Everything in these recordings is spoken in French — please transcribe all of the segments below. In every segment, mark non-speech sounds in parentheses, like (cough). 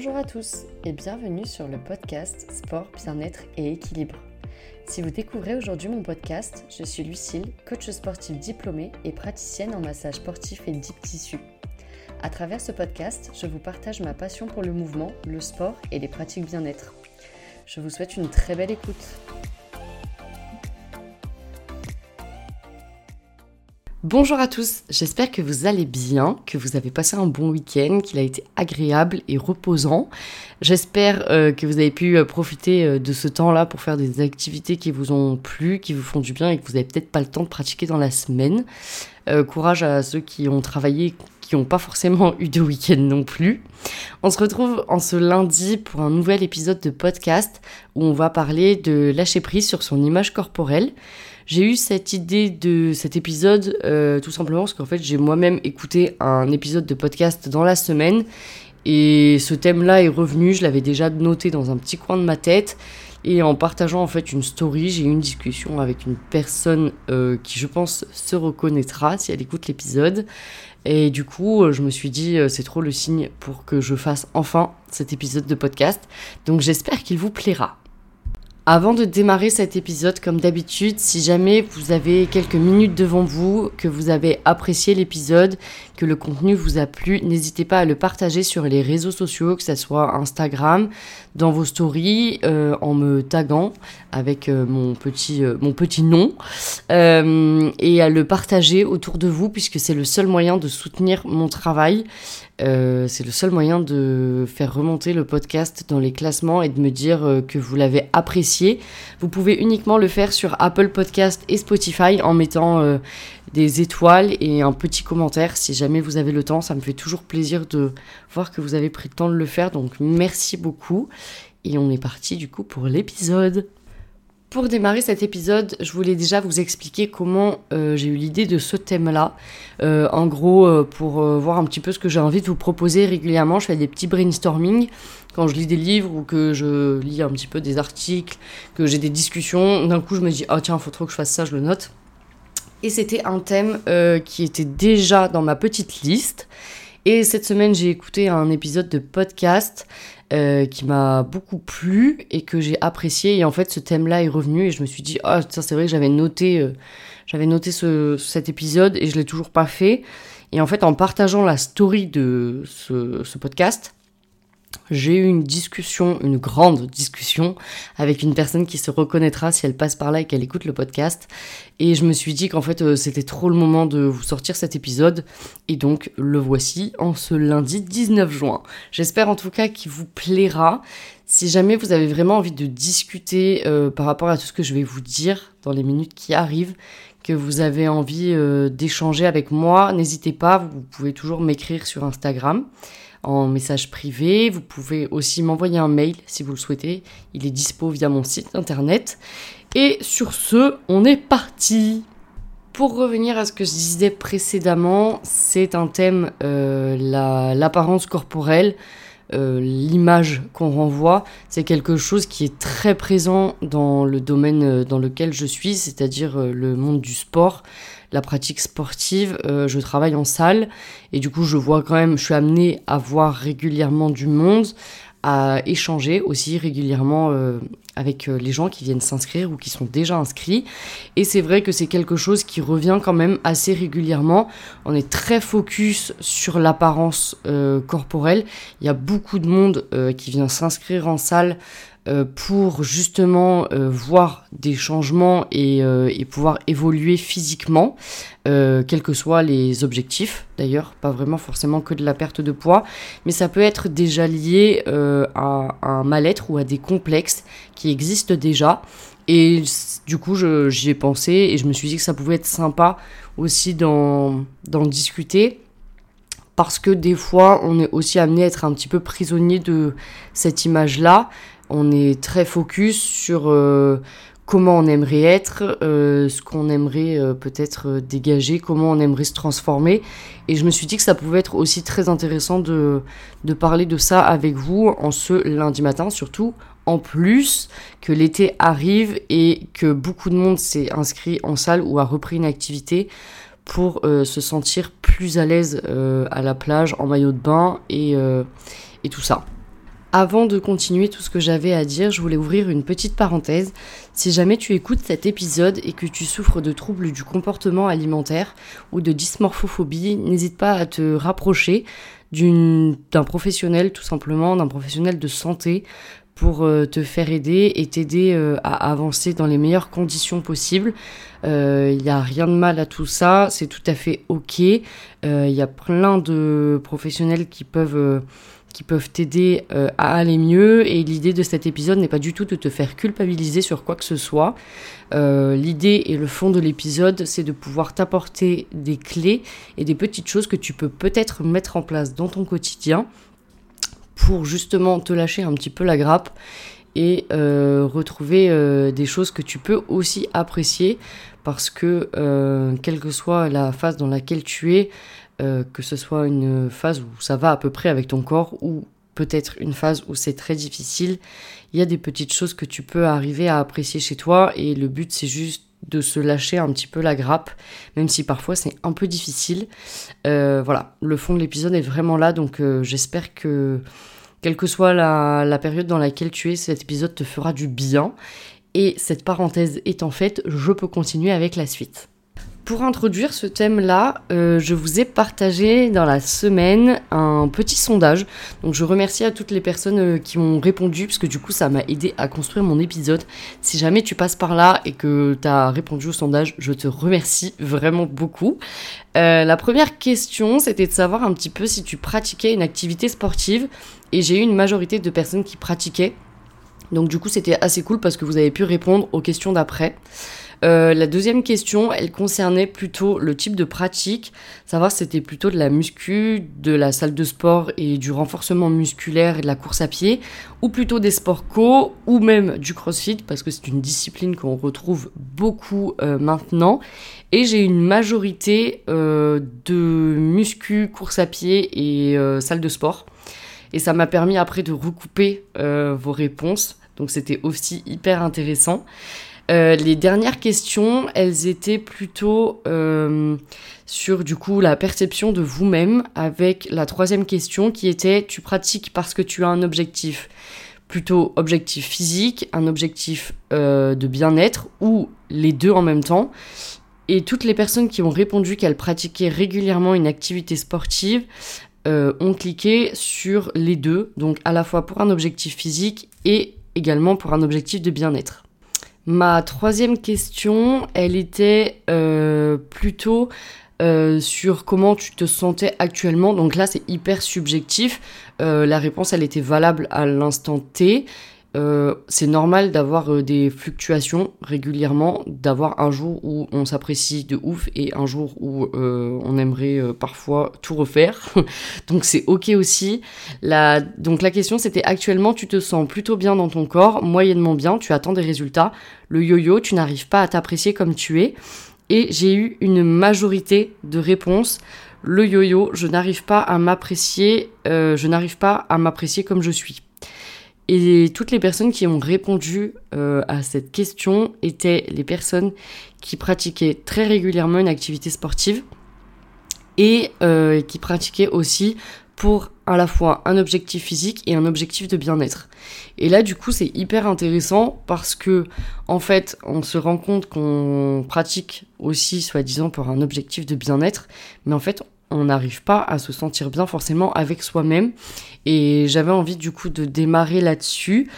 Bonjour à tous et bienvenue sur le podcast Sport, Bien-être et Équilibre. Si vous découvrez aujourd'hui mon podcast, je suis Lucille, coach sportif diplômée et praticienne en massage sportif et deep tissu. À travers ce podcast, je vous partage ma passion pour le mouvement, le sport et les pratiques bien-être. Je vous souhaite une très belle écoute. Bonjour à tous, j'espère que vous allez bien, que vous avez passé un bon week-end, qu'il a été agréable et reposant. J'espère euh, que vous avez pu euh, profiter euh, de ce temps-là pour faire des activités qui vous ont plu, qui vous font du bien et que vous n'avez peut-être pas le temps de pratiquer dans la semaine. courage à ceux qui ont travaillé, qui n'ont pas forcément eu de week-end non plus. On se retrouve en ce lundi pour un nouvel épisode de podcast où on va parler de lâcher prise sur son image corporelle. J'ai eu cette idée de cet épisode euh, tout simplement parce qu'en fait j'ai moi-même écouté un épisode de podcast dans la semaine et ce thème-là est revenu, je l'avais déjà noté dans un petit coin de ma tête et en partageant en fait une story, j'ai eu une discussion avec une personne euh, qui je pense se reconnaîtra si elle écoute l'épisode. Et du coup, euh, je me suis dit, c'est trop le signe pour que je fasse enfin cet épisode de podcast. Donc j'espère qu'il vous plaira. Avant de démarrer cet épisode, comme d'habitude, si jamais vous avez quelques minutes devant vous, que vous avez apprécié l'épisode, que le contenu vous a plu, n'hésitez pas à le partager sur les réseaux sociaux, que ce soit Instagram, dans vos stories, euh, en me taguant avec euh, mon, petit, euh, mon petit nom, et à le partager autour de vous, puisque c'est le seul moyen de soutenir mon travail. C'est le seul moyen de faire remonter le podcast dans les classements et de me dire que vous l'avez apprécié. Vous pouvez uniquement le faire sur Apple Podcast et Spotify en mettant des étoiles et un petit commentaire si jamais vous avez le temps. Ça me fait toujours plaisir de voir que vous avez pris le temps de le faire. Donc merci beaucoup. Et on est parti du coup pour l'épisode. Pour démarrer cet épisode, je voulais déjà vous expliquer comment euh, j'ai eu l'idée de ce thème-là. Euh, en gros, euh, pour voir un petit peu ce que j'ai envie de vous proposer régulièrement, je fais des petits brainstorming quand je lis des livres ou que je lis un petit peu des articles, que j'ai des discussions. D'un coup, je me dis, oh tiens, faut trop que je fasse ça, je le note. Et c'était un thème qui était déjà dans ma petite liste. Et cette semaine, j'ai écouté un épisode de podcast euh, qui m'a beaucoup plu et que j'ai apprécié. Et en fait, ce thème-là est revenu et je me suis dit, ah, ça c'est vrai que j'avais noté, euh, noté ce, cet épisode et je l'ai toujours pas fait. Et en fait, en partageant la story de ce podcast, j'ai eu une discussion, une grande discussion avec une personne qui se reconnaîtra si elle passe par là et qu'elle écoute le podcast. Et je me suis dit qu'en fait euh, c'était trop le moment de vous sortir cet épisode. Et donc le voici en ce lundi 19 juin. J'espère en tout cas qu'il vous plaira. Si jamais vous avez vraiment envie de discuter euh, par rapport à tout ce que je vais vous dire dans les minutes qui arrivent, que vous avez envie euh, d'échanger avec moi, n'hésitez pas, vous pouvez toujours m'écrire sur Instagram en message privé. Vous pouvez aussi m'envoyer un mail si vous le souhaitez. Il est dispo via mon site internet. Et sur ce, on est parti pour revenir à ce que je disais précédemment, c'est un thème, euh, l'apparence corporelle, euh, l'image qu'on renvoie, c'est quelque chose qui est très présent dans le domaine euh, dans lequel je suis, c'est-à-dire le monde du sport la pratique sportive, euh, je travaille en salle et du coup je vois quand même, je suis amenée à voir régulièrement du monde, à échanger aussi régulièrement euh, avec euh, les gens qui viennent s'inscrire ou qui sont déjà inscrits. Et c'est vrai que c'est quelque chose qui revient quand même assez régulièrement. On est très focus sur l'apparence corporelle. Il y a beaucoup de monde qui vient s'inscrire en salle euh, pour justement euh, voir des changements et, euh, pouvoir évoluer physiquement, quels que soient les objectifs d'ailleurs, pas vraiment forcément que de la perte de poids, mais ça peut être déjà lié à, un mal-être ou à des complexes qui existent déjà. Et du coup, j'y ai pensé et je me suis dit que ça pouvait être sympa aussi d'en discuter parce que des fois, on est aussi amené à être un petit peu prisonnier de cette image-là on est très focus sur euh, comment on aimerait être, euh, ce qu'on aimerait euh, peut-être dégager, comment on aimerait se transformer. Et je me suis dit que ça pouvait être aussi très intéressant de, parler de ça avec vous en ce lundi matin, surtout en plus que l'été arrive et que beaucoup de monde s'est inscrit en salle ou a repris une activité pour se sentir plus à l'aise à la plage en maillot de bain et tout ça. Avant de continuer tout ce que j'avais à dire, je voulais ouvrir une petite parenthèse. Si jamais tu écoutes cet épisode et que tu souffres de troubles du comportement alimentaire ou de dysmorphophobie, n'hésite pas à te rapprocher d'un professionnel tout simplement, d'un professionnel de santé pour euh, te faire aider et t'aider euh, à avancer dans les meilleures conditions possibles. Il euh, n'y a rien de mal à tout ça, c'est tout à fait ok. Il y a plein de professionnels qui peuvent qui peuvent t'aider à aller mieux. Et l'idée de cet épisode n'est pas du tout de te faire culpabiliser sur quoi que ce soit. l'idée et le fond de l'épisode, c'est de pouvoir t'apporter des clés et des petites choses que tu peux peut-être mettre en place dans ton quotidien pour justement te lâcher un petit peu la grappe et euh, retrouver euh, des choses que tu peux aussi apprécier parce que euh, quelle que soit la phase dans laquelle tu es, que ce soit une phase où ça va à peu près avec ton corps ou peut-être une phase où c'est très difficile, il y a des petites choses que tu peux arriver à apprécier chez toi et le but c'est juste de se lâcher un petit peu la grappe, même si parfois c'est un peu difficile. Euh, voilà, le fond de l'épisode est vraiment là, donc euh, j'espère que, quelle que soit la, la, période dans laquelle tu es, cet épisode te fera du bien. Et cette parenthèse étant faite, je peux continuer avec la suite. Pour introduire ce thème-là, euh, je vous ai partagé dans la semaine un petit sondage. Donc je remercie à toutes les personnes euh, qui m'ont répondu, parce que du coup ça m'a aidé à construire mon épisode. Si jamais tu passes par là et que tu as répondu au sondage, je te remercie vraiment beaucoup. Euh, la première question, c'était de savoir un petit peu si tu pratiquais une activité sportive. Et j'ai eu une majorité de personnes qui pratiquaient. Donc du coup c'était assez cool parce que vous avez pu répondre aux questions d'après. Euh, la deuxième question, elle concernait plutôt le type de pratique, savoir si c'était plutôt de la muscu, de la salle de sport et du renforcement musculaire et de la course à pied, ou plutôt des sports co, ou même du crossfit, parce que c'est une discipline qu'on retrouve beaucoup euh, maintenant. Et j'ai une majorité euh, de muscu, course à pied et salle de sport. Et ça m'a permis après de recouper vos réponses. Donc c'était aussi hyper intéressant. Euh, les dernières questions, elles étaient plutôt euh, sur du coup la perception de vous-même avec la troisième question qui était tu pratiques parce que tu as un objectif plutôt objectif physique, un objectif euh, de bien-être ou les deux en même temps. Et toutes les personnes qui ont répondu qu'elles pratiquaient régulièrement une activité sportive ont cliqué sur les deux, donc à la fois pour un objectif physique et également pour un objectif de bien-être. Ma troisième question, elle était euh, plutôt euh, sur comment tu te sentais actuellement. Donc là, c'est hyper subjectif. Euh, la réponse, elle était valable à l'instant T. Euh, c'est normal d'avoir euh, des fluctuations régulièrement, d'avoir un jour où on s'apprécie de ouf et un jour où euh, on aimerait parfois tout refaire. (laughs) donc c'est ok aussi. La... Donc la question c'était actuellement tu te sens plutôt bien dans ton corps, moyennement bien, tu attends des résultats. Le yo-yo, tu n'arrives pas à t'apprécier comme tu es. Et j'ai eu une majorité de réponses le yo-yo, je n'arrive pas à m'apprécier, je n'arrive pas à m'apprécier comme je suis. Et toutes les personnes qui ont répondu euh, à cette question étaient les personnes qui pratiquaient très régulièrement une activité sportive et euh, qui pratiquaient aussi pour à la fois un objectif physique et un objectif de bien-être. Et là, du coup, c'est hyper intéressant parce que, en fait, on se rend compte qu'on pratique aussi, soi-disant, pour un objectif de bien-être, mais en fait, on n'arrive pas à se sentir bien forcément avec soi-même. Et j'avais envie du coup de démarrer là-dessus.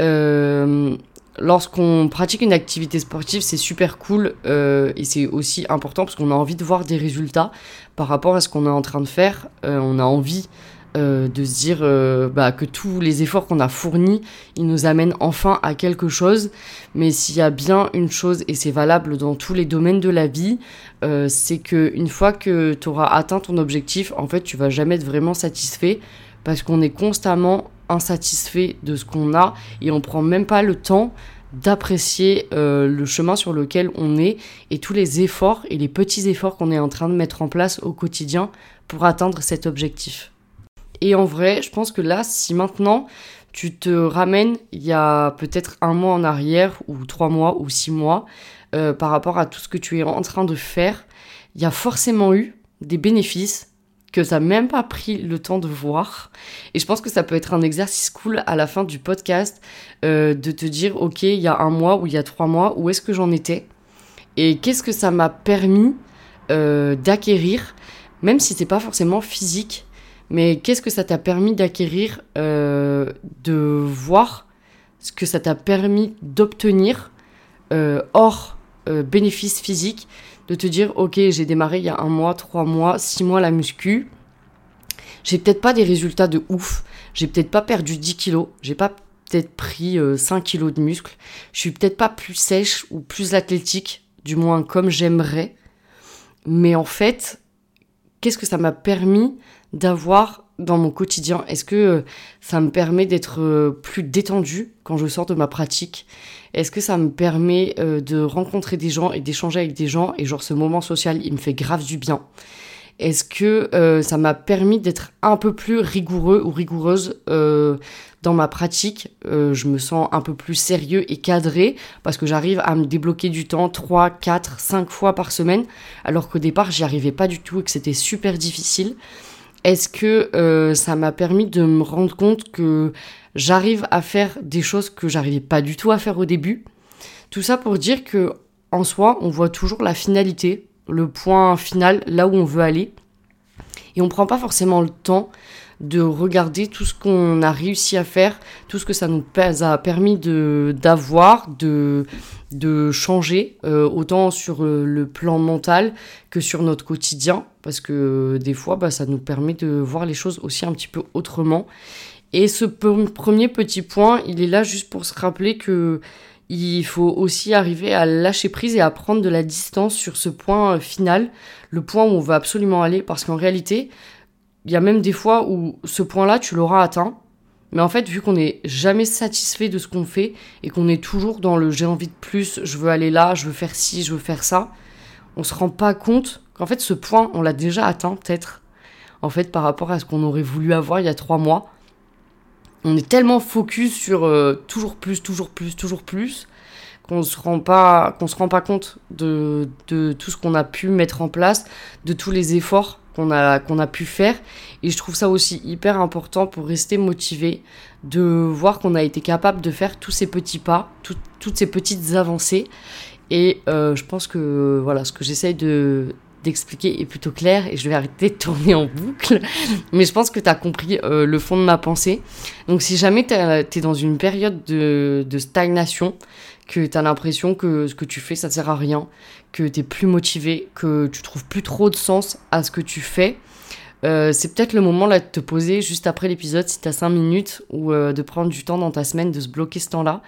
Euh, lorsqu'on pratique une activité sportive, c'est super cool euh, et c'est aussi important parce qu'on a envie de voir des résultats par rapport à ce qu'on est en train de faire. Euh, on a envie euh, de se dire euh, bah, que tous les efforts qu'on a fournis, ils nous amènent enfin à quelque chose. Mais s'il y a bien une chose, et c'est valable dans tous les domaines de la vie, euh, c'est que une fois que tu auras atteint ton objectif, en fait, tu vas jamais être vraiment satisfait parce qu'on est constamment insatisfait de ce qu'on a et on prend même pas le temps d'apprécier le chemin sur lequel on est et tous les efforts et les petits efforts qu'on est en train de mettre en place au quotidien pour atteindre cet objectif. Et en vrai, je pense que là, si maintenant tu te ramènes il y a peut-être un mois en arrière, ou trois mois, ou six mois, euh, par rapport à tout ce que tu es en train de faire, il y a forcément eu des bénéfices que ça même pas pris le temps de voir. Et je pense que ça peut être un exercice cool à la fin du podcast euh, de te dire, ok, il y a un mois ou il y a trois mois, où est-ce que j'en étais? Et qu'est-ce que ça m'a permis euh, d'acquérir, même si c'est pas forcément physique, mais qu'est-ce que ça t'a permis d'acquérir, euh, de voir ce que ça t'a permis d'obtenir hors bénéfice physique de te dire, ok, j'ai démarré il y a un mois, trois mois, six mois la muscu. J'ai peut-être pas des résultats de ouf. J'ai peut-être pas perdu 10 kilos. J'ai pas peut-être pris 5 euh, kilos de muscle. Je suis peut-être pas plus sèche ou plus athlétique, du moins comme j'aimerais. Mais en fait, qu'est-ce que ça m'a permis d'avoir dans mon quotidien Est-ce que euh, ça me permet d'être euh, plus détendu quand je sors de ma pratique? Est-ce que ça me permet euh, de rencontrer des gens et d'échanger avec des gens? Et genre ce moment social, il me fait grave du bien. Est-ce que ça m'a permis d'être un peu plus rigoureux ou rigoureuse dans ma pratique? Je me sens un peu plus sérieux et cadré parce que j'arrive à me débloquer du temps 3, 4, 5 fois par semaine alors qu'au départ j'y arrivais pas du tout et que c'était super difficile. Est-ce que euh, ça m'a permis de me rendre compte que j'arrive à faire des choses que j'arrivais pas du tout à faire au début? Tout ça pour dire que en soi, on voit toujours la finalité, le point final, là où on veut aller. Et on prend pas forcément le temps de regarder tout ce qu'on a réussi à faire, tout ce que ça nous a permis de d'avoir, de, de changer, euh, autant sur le plan mental que sur notre quotidien, parce que euh, des fois, bah, ça nous permet de voir les choses aussi un petit peu autrement. Et ce premier petit point, il est là juste pour se rappeler que il faut aussi arriver à lâcher prise et à prendre de la distance sur ce point euh, final, le point où on veut absolument aller, parce qu'en réalité, il y a même des fois où ce point-là, tu l'auras atteint. Mais en fait, vu qu'on n'est jamais satisfait de ce qu'on fait et qu'on est toujours dans le j'ai envie de plus, je veux aller là, je veux faire ci, je veux faire ça, on se rend pas compte qu'en fait ce point, on l'a déjà atteint peut-être. En fait, par rapport à ce qu'on aurait voulu avoir il y a trois mois, on est tellement focus sur euh, toujours plus, toujours plus, toujours plus, qu'on se se rend pas compte de, de tout ce qu'on a pu mettre en place, de tous les efforts qu'on a, qu'on a pu faire. Et je trouve ça aussi hyper important pour rester motivé, de voir qu'on a été capable de faire tous ces petits pas, toutes ces petites avancées. Et euh, je pense que voilà, ce que j'essaye de d'expliquer est plutôt clair et je vais arrêter de tourner en boucle. Mais je pense que tu as compris euh, le fond de ma pensée. Donc si jamais tu es dans une période de, de stagnation, que tu as l'impression que ce que tu fais, ça sert à rien, que tu plus motivé, que tu trouves plus trop de sens à ce que tu fais, euh, c'est peut-être le moment là de te poser juste après l'épisode, si tu as 5 minutes, ou euh, de prendre du temps dans ta semaine, de se bloquer ce temps-là,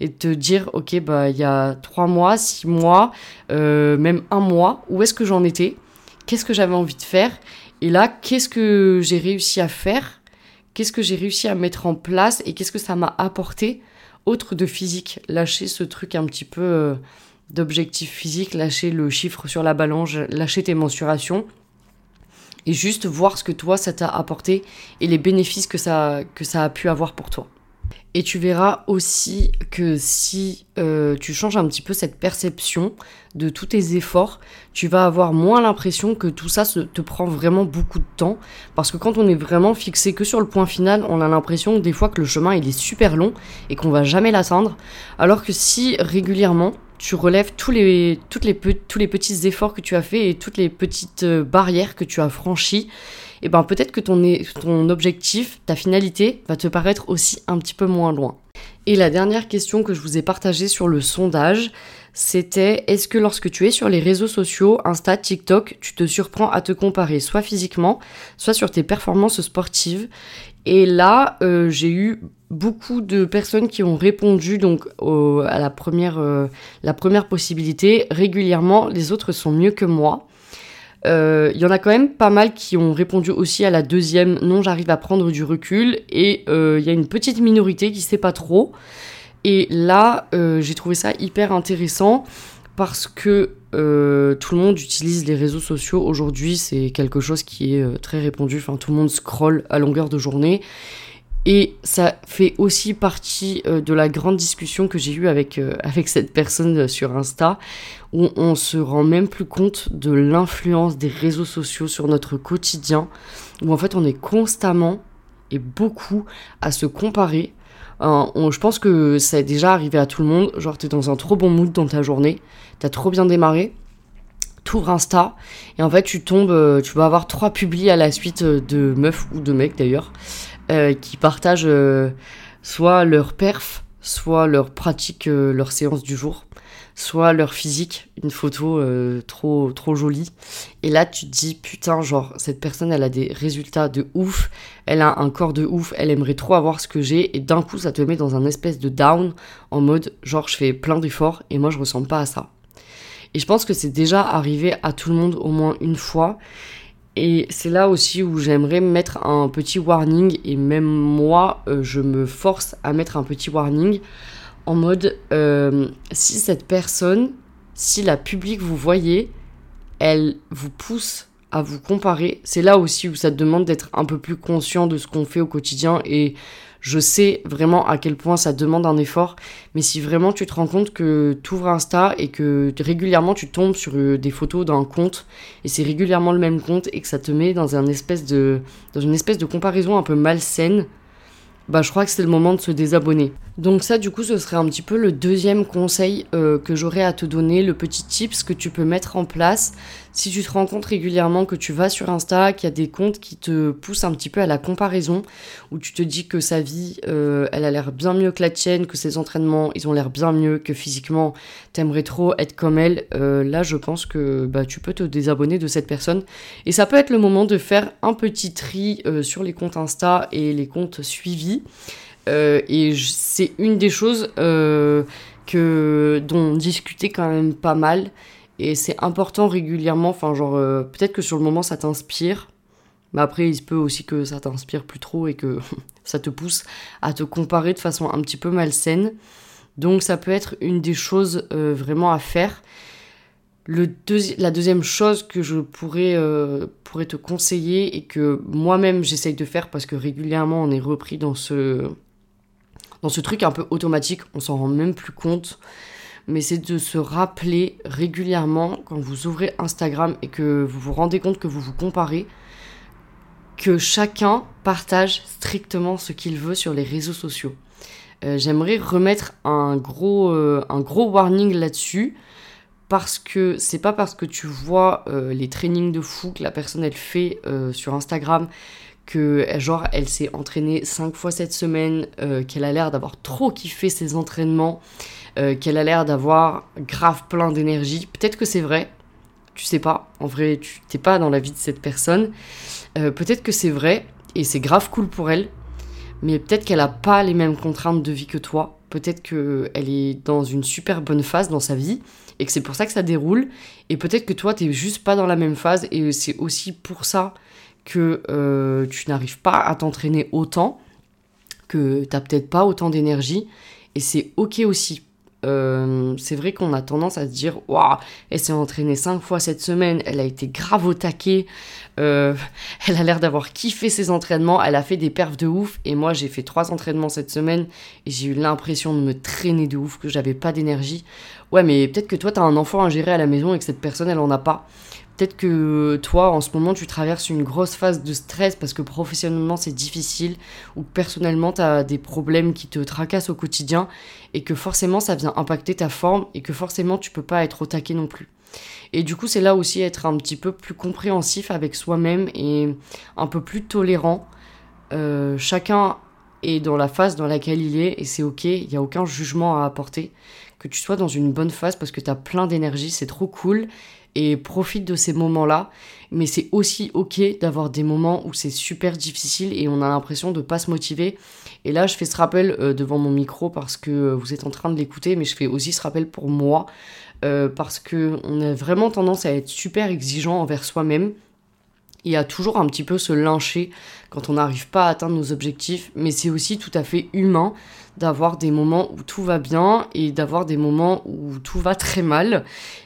et de te dire, ok, bah il y a 3 mois, 6 mois, euh, même un mois, où est-ce que j'en étais? Qu'est-ce que j'avais envie de faire? Et là, qu'est-ce que j'ai réussi à faire? Qu'est-ce que j'ai réussi à mettre en place? Et qu'est-ce que ça m'a apporté autre de physique? Lâcher ce truc un petit peu d'objectif physique, lâcher le chiffre sur la balance, lâcher tes mensurations et juste voir ce que toi ça t'a apporté et les bénéfices que ça, que ça a pu avoir pour toi. Et tu verras aussi que si euh, tu changes un petit peu cette perception de tous tes efforts, tu vas avoir moins l'impression que tout ça te prend vraiment beaucoup de temps. Parce que quand on est vraiment fixé que sur le point final, on a l'impression des fois que le chemin il est super long et qu'on va jamais l'atteindre. Alors que si régulièrement tu relèves tous les, tous les petits efforts que tu as fait et toutes les petites euh, barrières que tu as franchies, et eh ben peut-être que ton, objectif, ta finalité, va te paraître aussi un petit peu moins loin. Et la dernière question que je vous ai partagée sur le sondage, c'était est-ce que lorsque tu es sur les réseaux sociaux, Insta, TikTok, tu te surprends à te comparer soit physiquement, soit sur tes performances sportives? Et là, euh, j'ai eu beaucoup de personnes qui ont répondu donc à la première, euh, la première possibilité. Régulièrement, les autres sont mieux que moi. Euh, il y en a quand même pas mal qui ont répondu aussi à la deuxième non j'arrive à prendre du recul. Et euh, il y a une petite minorité qui sait pas trop. Et là j'ai trouvé ça hyper intéressant parce que tout le monde utilise les réseaux sociaux aujourd'hui. C'est quelque chose qui est très répandu. Enfin tout le monde scrolle à longueur de journée Et ça fait aussi partie euh, de la grande discussion que j'ai eue avec, euh, avec cette personne sur Insta, où on se rend même plus compte de l'influence des réseaux sociaux sur notre quotidien, où en fait on est constamment et beaucoup à se comparer. je pense que ça est déjà arrivé à tout le monde, genre t'es dans un trop bon mood dans ta journée, t'as trop bien démarré, t'ouvres Insta, et en fait tu tombes, euh, tu vas avoir trois publis à la suite de meufs ou de mecs d'ailleurs, euh, qui partagent euh, soit leur perf, soit leur pratique, euh, leur séance du jour, soit leur physique, une photo trop trop jolie. Et là, tu te dis putain, genre cette personne, elle a des résultats de ouf, elle a un corps de ouf, elle aimerait trop avoir ce que j'ai, et d'un coup, ça te met dans un espèce de down en mode genre je fais plein d'efforts et moi je ressemble pas à ça. Et je pense que c'est déjà arrivé à tout le monde au moins une fois. Et c'est là aussi où j'aimerais mettre un petit warning, et même moi, euh, je me force à mettre un petit warning en mode euh, si cette personne, si la public vous voyez, elle vous pousse à vous comparer, c'est là aussi où ça demande d'être un peu plus conscient de ce qu'on fait au quotidien et je sais vraiment à quel point ça demande un effort, mais si vraiment tu te rends compte que tu ouvres Insta et que régulièrement tu tombes sur euh, des photos d'un compte et c'est régulièrement le même compte et que ça te met dans, dans une espèce de comparaison un peu malsaine, bah je crois que c'est le moment de se désabonner. Donc ça du coup ce serait un petit peu le deuxième conseil euh, que j'aurais à te donner, le petit tips que tu peux mettre en place si tu te rends compte régulièrement que tu vas sur Insta, qu'il y a des comptes qui te poussent un petit peu à la comparaison, où tu te dis que sa vie, euh, elle a l'air bien mieux que la tienne, que ses entraînements, ils ont l'air bien mieux, que physiquement, t'aimerais trop être comme elle, euh, là je pense que bah, tu peux te désabonner de cette personne. Et ça peut être le moment de faire un petit tri sur les comptes Insta et les comptes suivis. Euh, et c'est une des choses euh, que, dont on discutait quand même pas mal. Et c'est important régulièrement, enfin genre, euh, peut-être que sur le moment ça t'inspire, mais après il se peut aussi que ça t'inspire plus trop et que (laughs) ça te pousse à te comparer de façon un petit peu malsaine. Donc ça peut être une des choses vraiment à faire. La deuxième chose que je pourrais, pourrais te conseiller et que moi-même j'essaye de faire parce que régulièrement on est repris dans ce, truc un peu automatique, on s'en rend même plus compte. Mais c'est de se rappeler régulièrement quand vous ouvrez Instagram et que vous vous rendez compte que vous vous comparez, que chacun partage strictement ce qu'il veut sur les réseaux sociaux. Euh, j'aimerais remettre un gros, euh, un gros warning là-dessus parce que c'est pas parce que tu vois euh, les trainings de fou que la personne elle fait sur Instagram que genre elle s'est entraînée cinq fois cette semaine, euh, qu'elle a l'air d'avoir trop kiffé ses entraînements, euh, qu'elle a l'air d'avoir grave plein d'énergie. Peut-être que c'est vrai, tu sais pas, en vrai tu t'es pas dans la vie de cette personne. Euh, peut-être que c'est vrai et c'est grave cool pour elle, mais peut-être qu'elle a pas les mêmes contraintes de vie que toi. Peut-être qu'elle est dans une super bonne phase dans sa vie et que c'est pour ça que ça déroule. Et peut-être que toi, t'es juste pas dans la même phase et c'est aussi pour ça que euh, tu n'arrives pas à t'entraîner autant, que tu n'as peut-être pas autant d'énergie, et c'est ok aussi. Euh, c'est vrai qu'on a tendance à se dire Waouh, elle s'est entraînée 5 fois cette semaine, elle a été grave au taquet, euh, (laughs) elle a l'air d'avoir kiffé ses entraînements, elle a fait des perfs de ouf, et moi j'ai fait 3 entraînements cette semaine, et j'ai eu l'impression de me traîner de ouf, que j'avais pas d'énergie. Ouais, mais peut-être que toi t'as un enfant à gérer à la maison et que cette personne elle en a pas. Peut-être que toi, en ce moment, tu traverses une grosse phase de stress parce que professionnellement, c'est difficile ou personnellement, tu as des problèmes qui te tracassent au quotidien et que forcément, ça vient impacter ta forme et que forcément, tu peux pas être au taquet non plus. Et du coup, c'est là aussi être un petit peu plus compréhensif avec soi-même et un peu plus tolérant. Euh, chacun est dans la phase dans laquelle il est et c'est ok, il n'y a aucun jugement à apporter. Que tu sois dans une bonne phase parce que tu as plein d'énergie, c'est trop cool et profite de ces moments-là. Mais c'est aussi ok d'avoir des moments où c'est super difficile et on a l'impression de pas se motiver. Et là, je fais ce rappel euh, devant mon micro parce que euh, vous êtes en train de l'écouter, mais je fais aussi ce rappel pour moi euh, parce que on a vraiment tendance à être super exigeant envers soi-même et à toujours un petit peu se lyncher quand on n'arrive pas à atteindre nos objectifs. Mais c'est aussi tout à fait humain d'avoir des moments où tout va bien et d'avoir des moments où tout va très mal.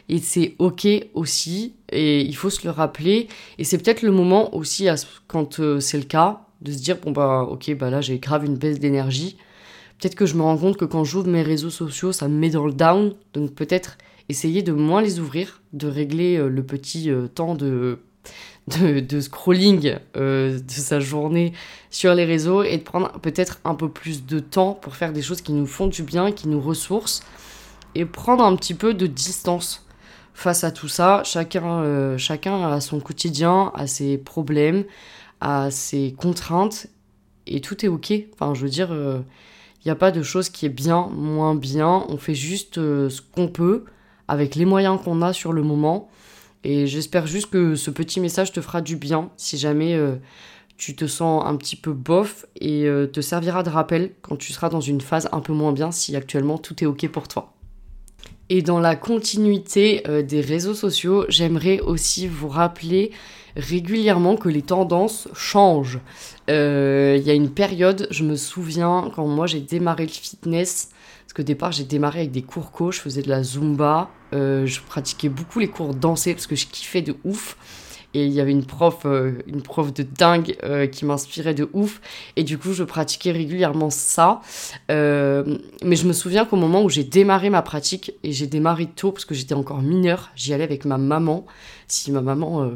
Et c'est ok aussi, et il faut se le rappeler. Et c'est peut-être le moment aussi, quand euh, c'est le cas, de se dire bon bah ok bah là j'ai grave une baisse d'énergie. Peut-être que je me rends compte que quand j'ouvre mes réseaux sociaux, ça me met dans le down. Donc peut-être essayer de moins les ouvrir, de régler euh, le petit euh, temps de, de, scrolling euh, de sa journée sur les réseaux et de prendre peut-être un peu plus de temps pour faire des choses qui nous font du bien, qui nous ressourcent et prendre un petit peu de distance face à tout ça. Chacun, chacun a son quotidien, a ses problèmes, a ses contraintes et tout est ok. Enfin, je veux dire, il n'y a pas de chose qui est bien, moins bien. On fait juste ce qu'on peut avec les moyens qu'on a sur le moment. Et j'espère juste que ce petit message te fera du bien si jamais euh, tu te sens un petit peu bof et euh, te servira de rappel quand tu seras dans une phase un peu moins bien si actuellement tout est ok pour toi. Et dans la continuité euh, des réseaux sociaux, j'aimerais aussi vous rappeler régulièrement que les tendances changent. Il y a une période, je me souviens, quand moi j'ai démarré le fitness, parce qu'au départ, j'ai démarré avec des cours co, je faisais de la zumba, euh, je pratiquais beaucoup les cours dansés parce que je kiffais de ouf. Et il y avait une prof, euh, une prof de dingue euh, qui m'inspirait de ouf. Et du coup, je pratiquais régulièrement ça. mais je me souviens qu'au moment où j'ai démarré ma pratique, et j'ai démarré tôt parce que j'étais encore mineure, j'y allais avec ma maman si ma maman euh,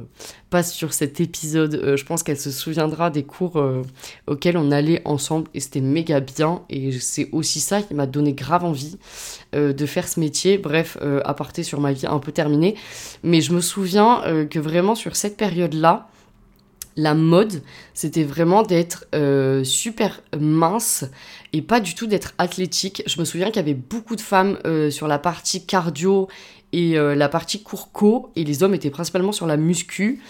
passe sur cet épisode, euh, je pense qu'elle se souviendra des cours euh, auxquels on allait ensemble et c'était méga bien. Et c'est aussi ça qui m'a donné grave envie de faire ce métier. Bref, aparté sur ma vie un peu terminée. Mais je me souviens que vraiment sur cette période-là, la mode, c'était vraiment d'être super mince et pas du tout d'être athlétique. Je me souviens qu'il y avait beaucoup de femmes sur la partie cardio et euh, la partie courco et les hommes étaient principalement sur la muscu.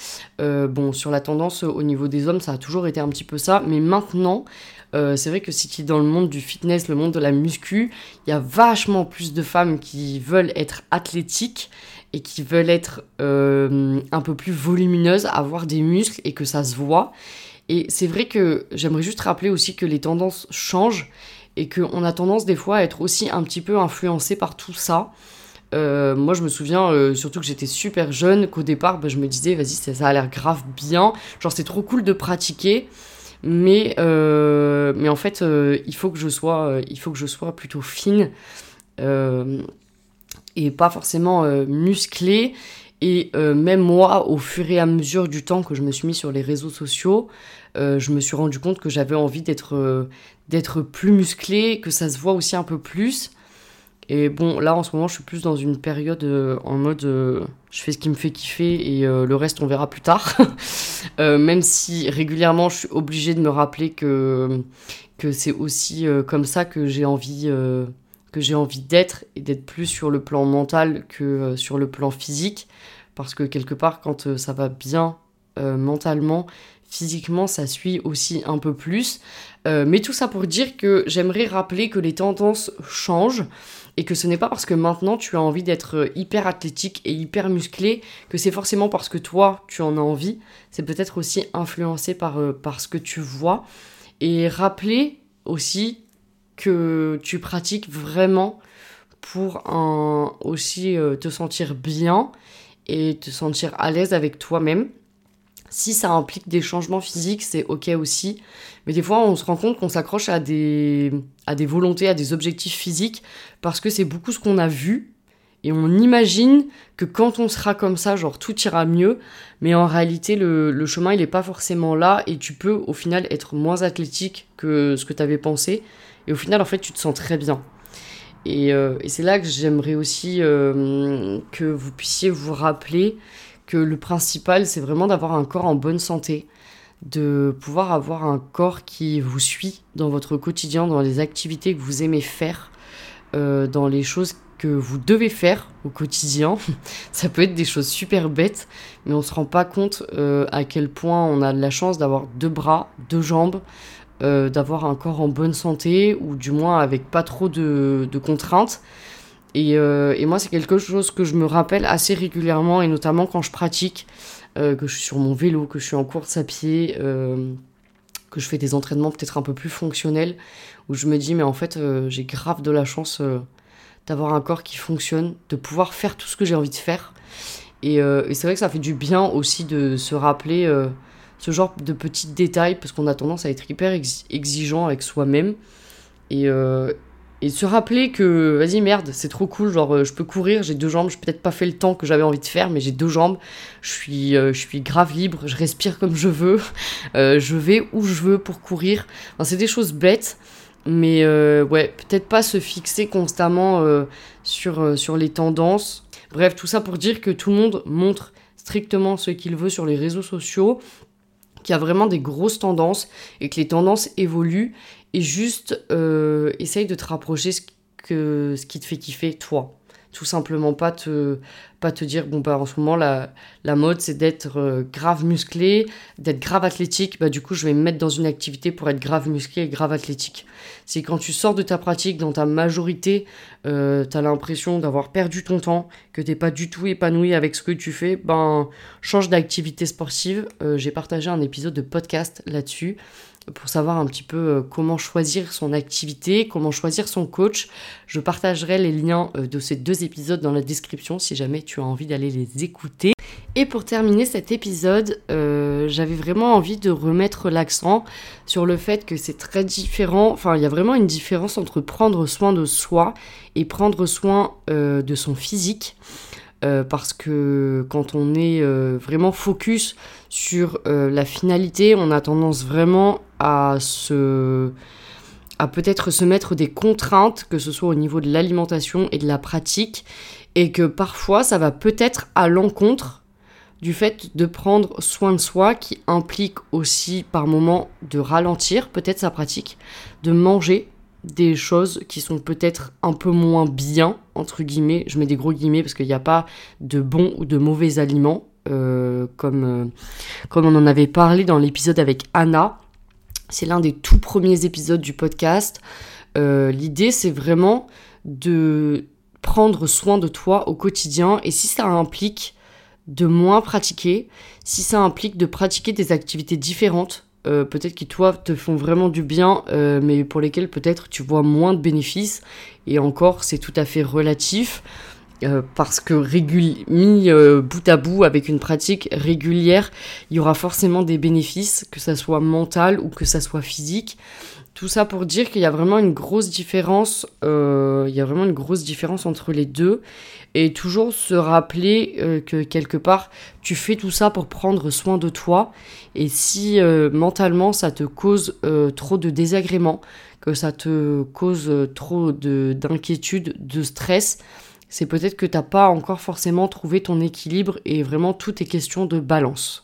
Euh, bon, sur la tendance au niveau des hommes, ça a toujours été un petit peu ça, mais maintenant, euh, c'est vrai que si tu es dans le monde du fitness, le monde de la muscu, il y a vachement plus de femmes qui veulent être athlétiques et qui veulent être un peu plus volumineuses, avoir des muscles et que ça se voit. Et c'est vrai que j'aimerais juste rappeler aussi que les tendances changent et qu'on a tendance des fois à être aussi un petit peu influencé par tout ça. Euh, moi, je me souviens, euh, surtout que j'étais super jeune, qu'au départ, bah, je me disais, vas-y, ça, a l'air grave bien. Genre, c'est trop cool de pratiquer. Mais, euh, mais en fait, il, faut que je sois, plutôt fine et pas forcément musclée. Et même moi, au fur et à mesure du temps que je me suis mis sur les réseaux sociaux, je me suis rendu compte que j'avais envie d'être plus musclée, que ça se voit aussi un peu plus. Et bon, là en ce moment, je suis plus dans une période euh, en mode euh, je fais ce qui me fait kiffer et euh, le reste on verra plus tard. (laughs) même si régulièrement je suis obligée de me rappeler que, que c'est aussi comme ça que j'ai envie, que j'ai envie d'être et d'être plus sur le plan mental que sur le plan physique. Parce que quelque part, quand ça va bien mentalement, physiquement, ça suit aussi un peu plus. mais tout ça pour dire que j'aimerais rappeler que les tendances changent et que ce n'est pas parce que maintenant tu as envie d'être euh, hyper athlétique et hyper musclé que c'est forcément parce que toi tu en as envie, c'est peut-être aussi influencé par, euh, par ce que tu vois. Et rappeler aussi que tu pratiques vraiment pour un, aussi euh, te sentir bien et te sentir à l'aise avec toi-même si ça implique des changements physiques, c'est ok aussi. Mais des fois, on se rend compte qu'on s'accroche à des, à des volontés, à des objectifs physiques, parce que c'est beaucoup ce qu'on a vu. Et on imagine que quand on sera comme ça, genre tout ira mieux. Mais en réalité, le, chemin, il n'est pas forcément là. Et tu peux, au final, être moins athlétique que ce que tu avais pensé. Et au final, en fait, tu te sens très bien. Et, euh, c'est là que j'aimerais aussi euh, que vous puissiez vous rappeler que le principal, c'est vraiment d'avoir un corps en bonne santé, de pouvoir avoir un corps qui vous suit dans votre quotidien, dans les activités que vous aimez faire, euh, dans les choses que vous devez faire au quotidien. (laughs) Ça peut être des choses super bêtes, mais on ne se rend pas compte euh, à quel point on a de la chance d'avoir deux bras, deux jambes, euh, d'avoir un corps en bonne santé, ou du moins avec pas trop de contraintes. Euh, et, moi, c'est quelque chose que je me rappelle assez régulièrement, et notamment quand je pratique, euh, que je suis sur mon vélo, que je suis en course à pied, euh, que je fais des entraînements peut-être un peu plus fonctionnels, où je me dis, mais en fait, j'ai grave de la chance d'avoir un corps qui fonctionne, de pouvoir faire tout ce que j'ai envie de faire. Et, c'est vrai que ça fait du bien aussi de se rappeler ce genre de petits détails, parce qu'on a tendance à être hyper exigeant avec soi-même. Et, et se rappeler que, vas-y, merde, c'est trop cool, genre, euh, je peux courir, j'ai deux jambes, j'ai peut-être pas fait le temps que j'avais envie de faire, mais j'ai deux jambes, je suis, euh, je suis grave libre, je respire comme je veux, (laughs) je vais où je veux pour courir. C'est des choses bêtes, mais ouais, peut-être pas se fixer constamment sur, sur les tendances. Bref, tout ça pour dire que tout le monde montre strictement ce qu'il veut sur les réseaux sociaux, qu'il y a vraiment des grosses tendances et que les tendances évoluent et juste euh, essaye de te rapprocher ce, ce qui te fait kiffer toi. Tout simplement pas te, pas te dire, bon bah en ce moment la, la mode c'est d'être euh, grave musclé, d'être grave athlétique, bah du coup je vais me mettre dans une activité pour être grave musclé et grave athlétique. C'est quand tu sors de ta pratique, dans ta majorité, euh, t'as l'impression d'avoir perdu ton temps, que t'es pas du tout épanoui avec ce que tu fais, ben change d'activité sportive. Euh, j'ai partagé un épisode de podcast là-dessus pour savoir un petit peu euh, comment choisir son activité, comment choisir son coach. Je partagerai les liens euh, de ces deux épisodes dans la description si jamais tu as envie d'aller les écouter. Et pour terminer cet épisode, euh, j'avais vraiment envie de remettre l'accent sur le fait que c'est très différent, enfin il y a vraiment une différence entre prendre soin de soi et prendre soin de son physique. Parce que quand on est vraiment focus sur la finalité, on a tendance vraiment à se à peut-être se mettre des contraintes, que ce soit au niveau de l'alimentation et de la pratique, et que parfois ça va peut-être à l'encontre du fait de prendre soin de soi, qui implique aussi par moment de ralentir peut-être sa pratique, de manger des choses qui sont peut-être un peu moins bien, entre guillemets, je mets des gros guillemets parce qu'il n'y a pas de bons ou de mauvais aliments, euh, comme, euh, comme on en avait parlé dans l'épisode avec Anna, c'est l'un des tout premiers épisodes du podcast. Euh, l'idée, c'est vraiment de prendre soin de toi au quotidien. Et si ça implique de moins pratiquer, si ça implique de pratiquer des activités différentes, euh, peut-être qui toi te font vraiment du bien, euh, mais pour lesquelles peut-être tu vois moins de bénéfices, et encore c'est tout à fait relatif. Euh, parce que mis bout à bout avec une pratique régulière, il y aura forcément des bénéfices, que ça soit mental ou que ça soit physique. Tout ça pour dire qu'il y a vraiment une grosse différence, euh, il y a vraiment une grosse différence entre les deux, et toujours se rappeler que quelque part tu fais tout ça pour prendre soin de toi, et si mentalement ça te cause trop de désagréments, que ça te cause trop d'inquiétude, de stress, c'est peut-être que tu n'as pas encore forcément trouvé ton équilibre et vraiment tout est question de balance.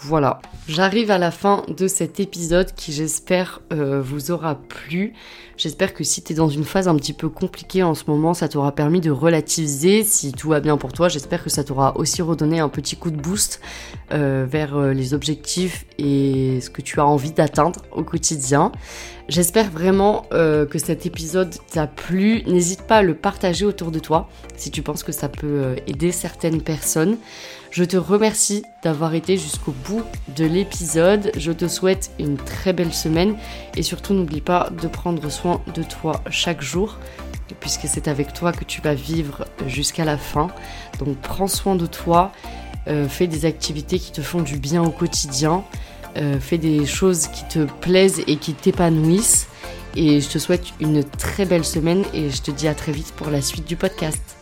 Voilà, j'arrive à la fin de cet épisode qui j'espère euh, vous aura plu. J'espère que si tu es dans une phase un petit peu compliquée en ce moment, ça t'aura permis de relativiser. Si tout va bien pour toi, j'espère que ça t'aura aussi redonné un petit coup de boost euh, vers euh, les objectifs et ce que tu as envie d'atteindre au quotidien. J'espère vraiment que cet épisode t'a plu. N'hésite pas à le partager autour de toi si tu penses que ça peut aider certaines personnes. Je te remercie d'avoir été jusqu'au bout de l'épisode. Je te souhaite une très belle semaine et surtout n'oublie pas de prendre soin de toi chaque jour puisque c'est avec toi que tu vas vivre jusqu'à la fin. Donc prends soin de toi, euh, fais des activités qui te font du bien au quotidien, euh, fais des choses qui te plaisent et qui t'épanouissent. Et je te souhaite une très belle semaine et je te dis à très vite pour la suite du podcast.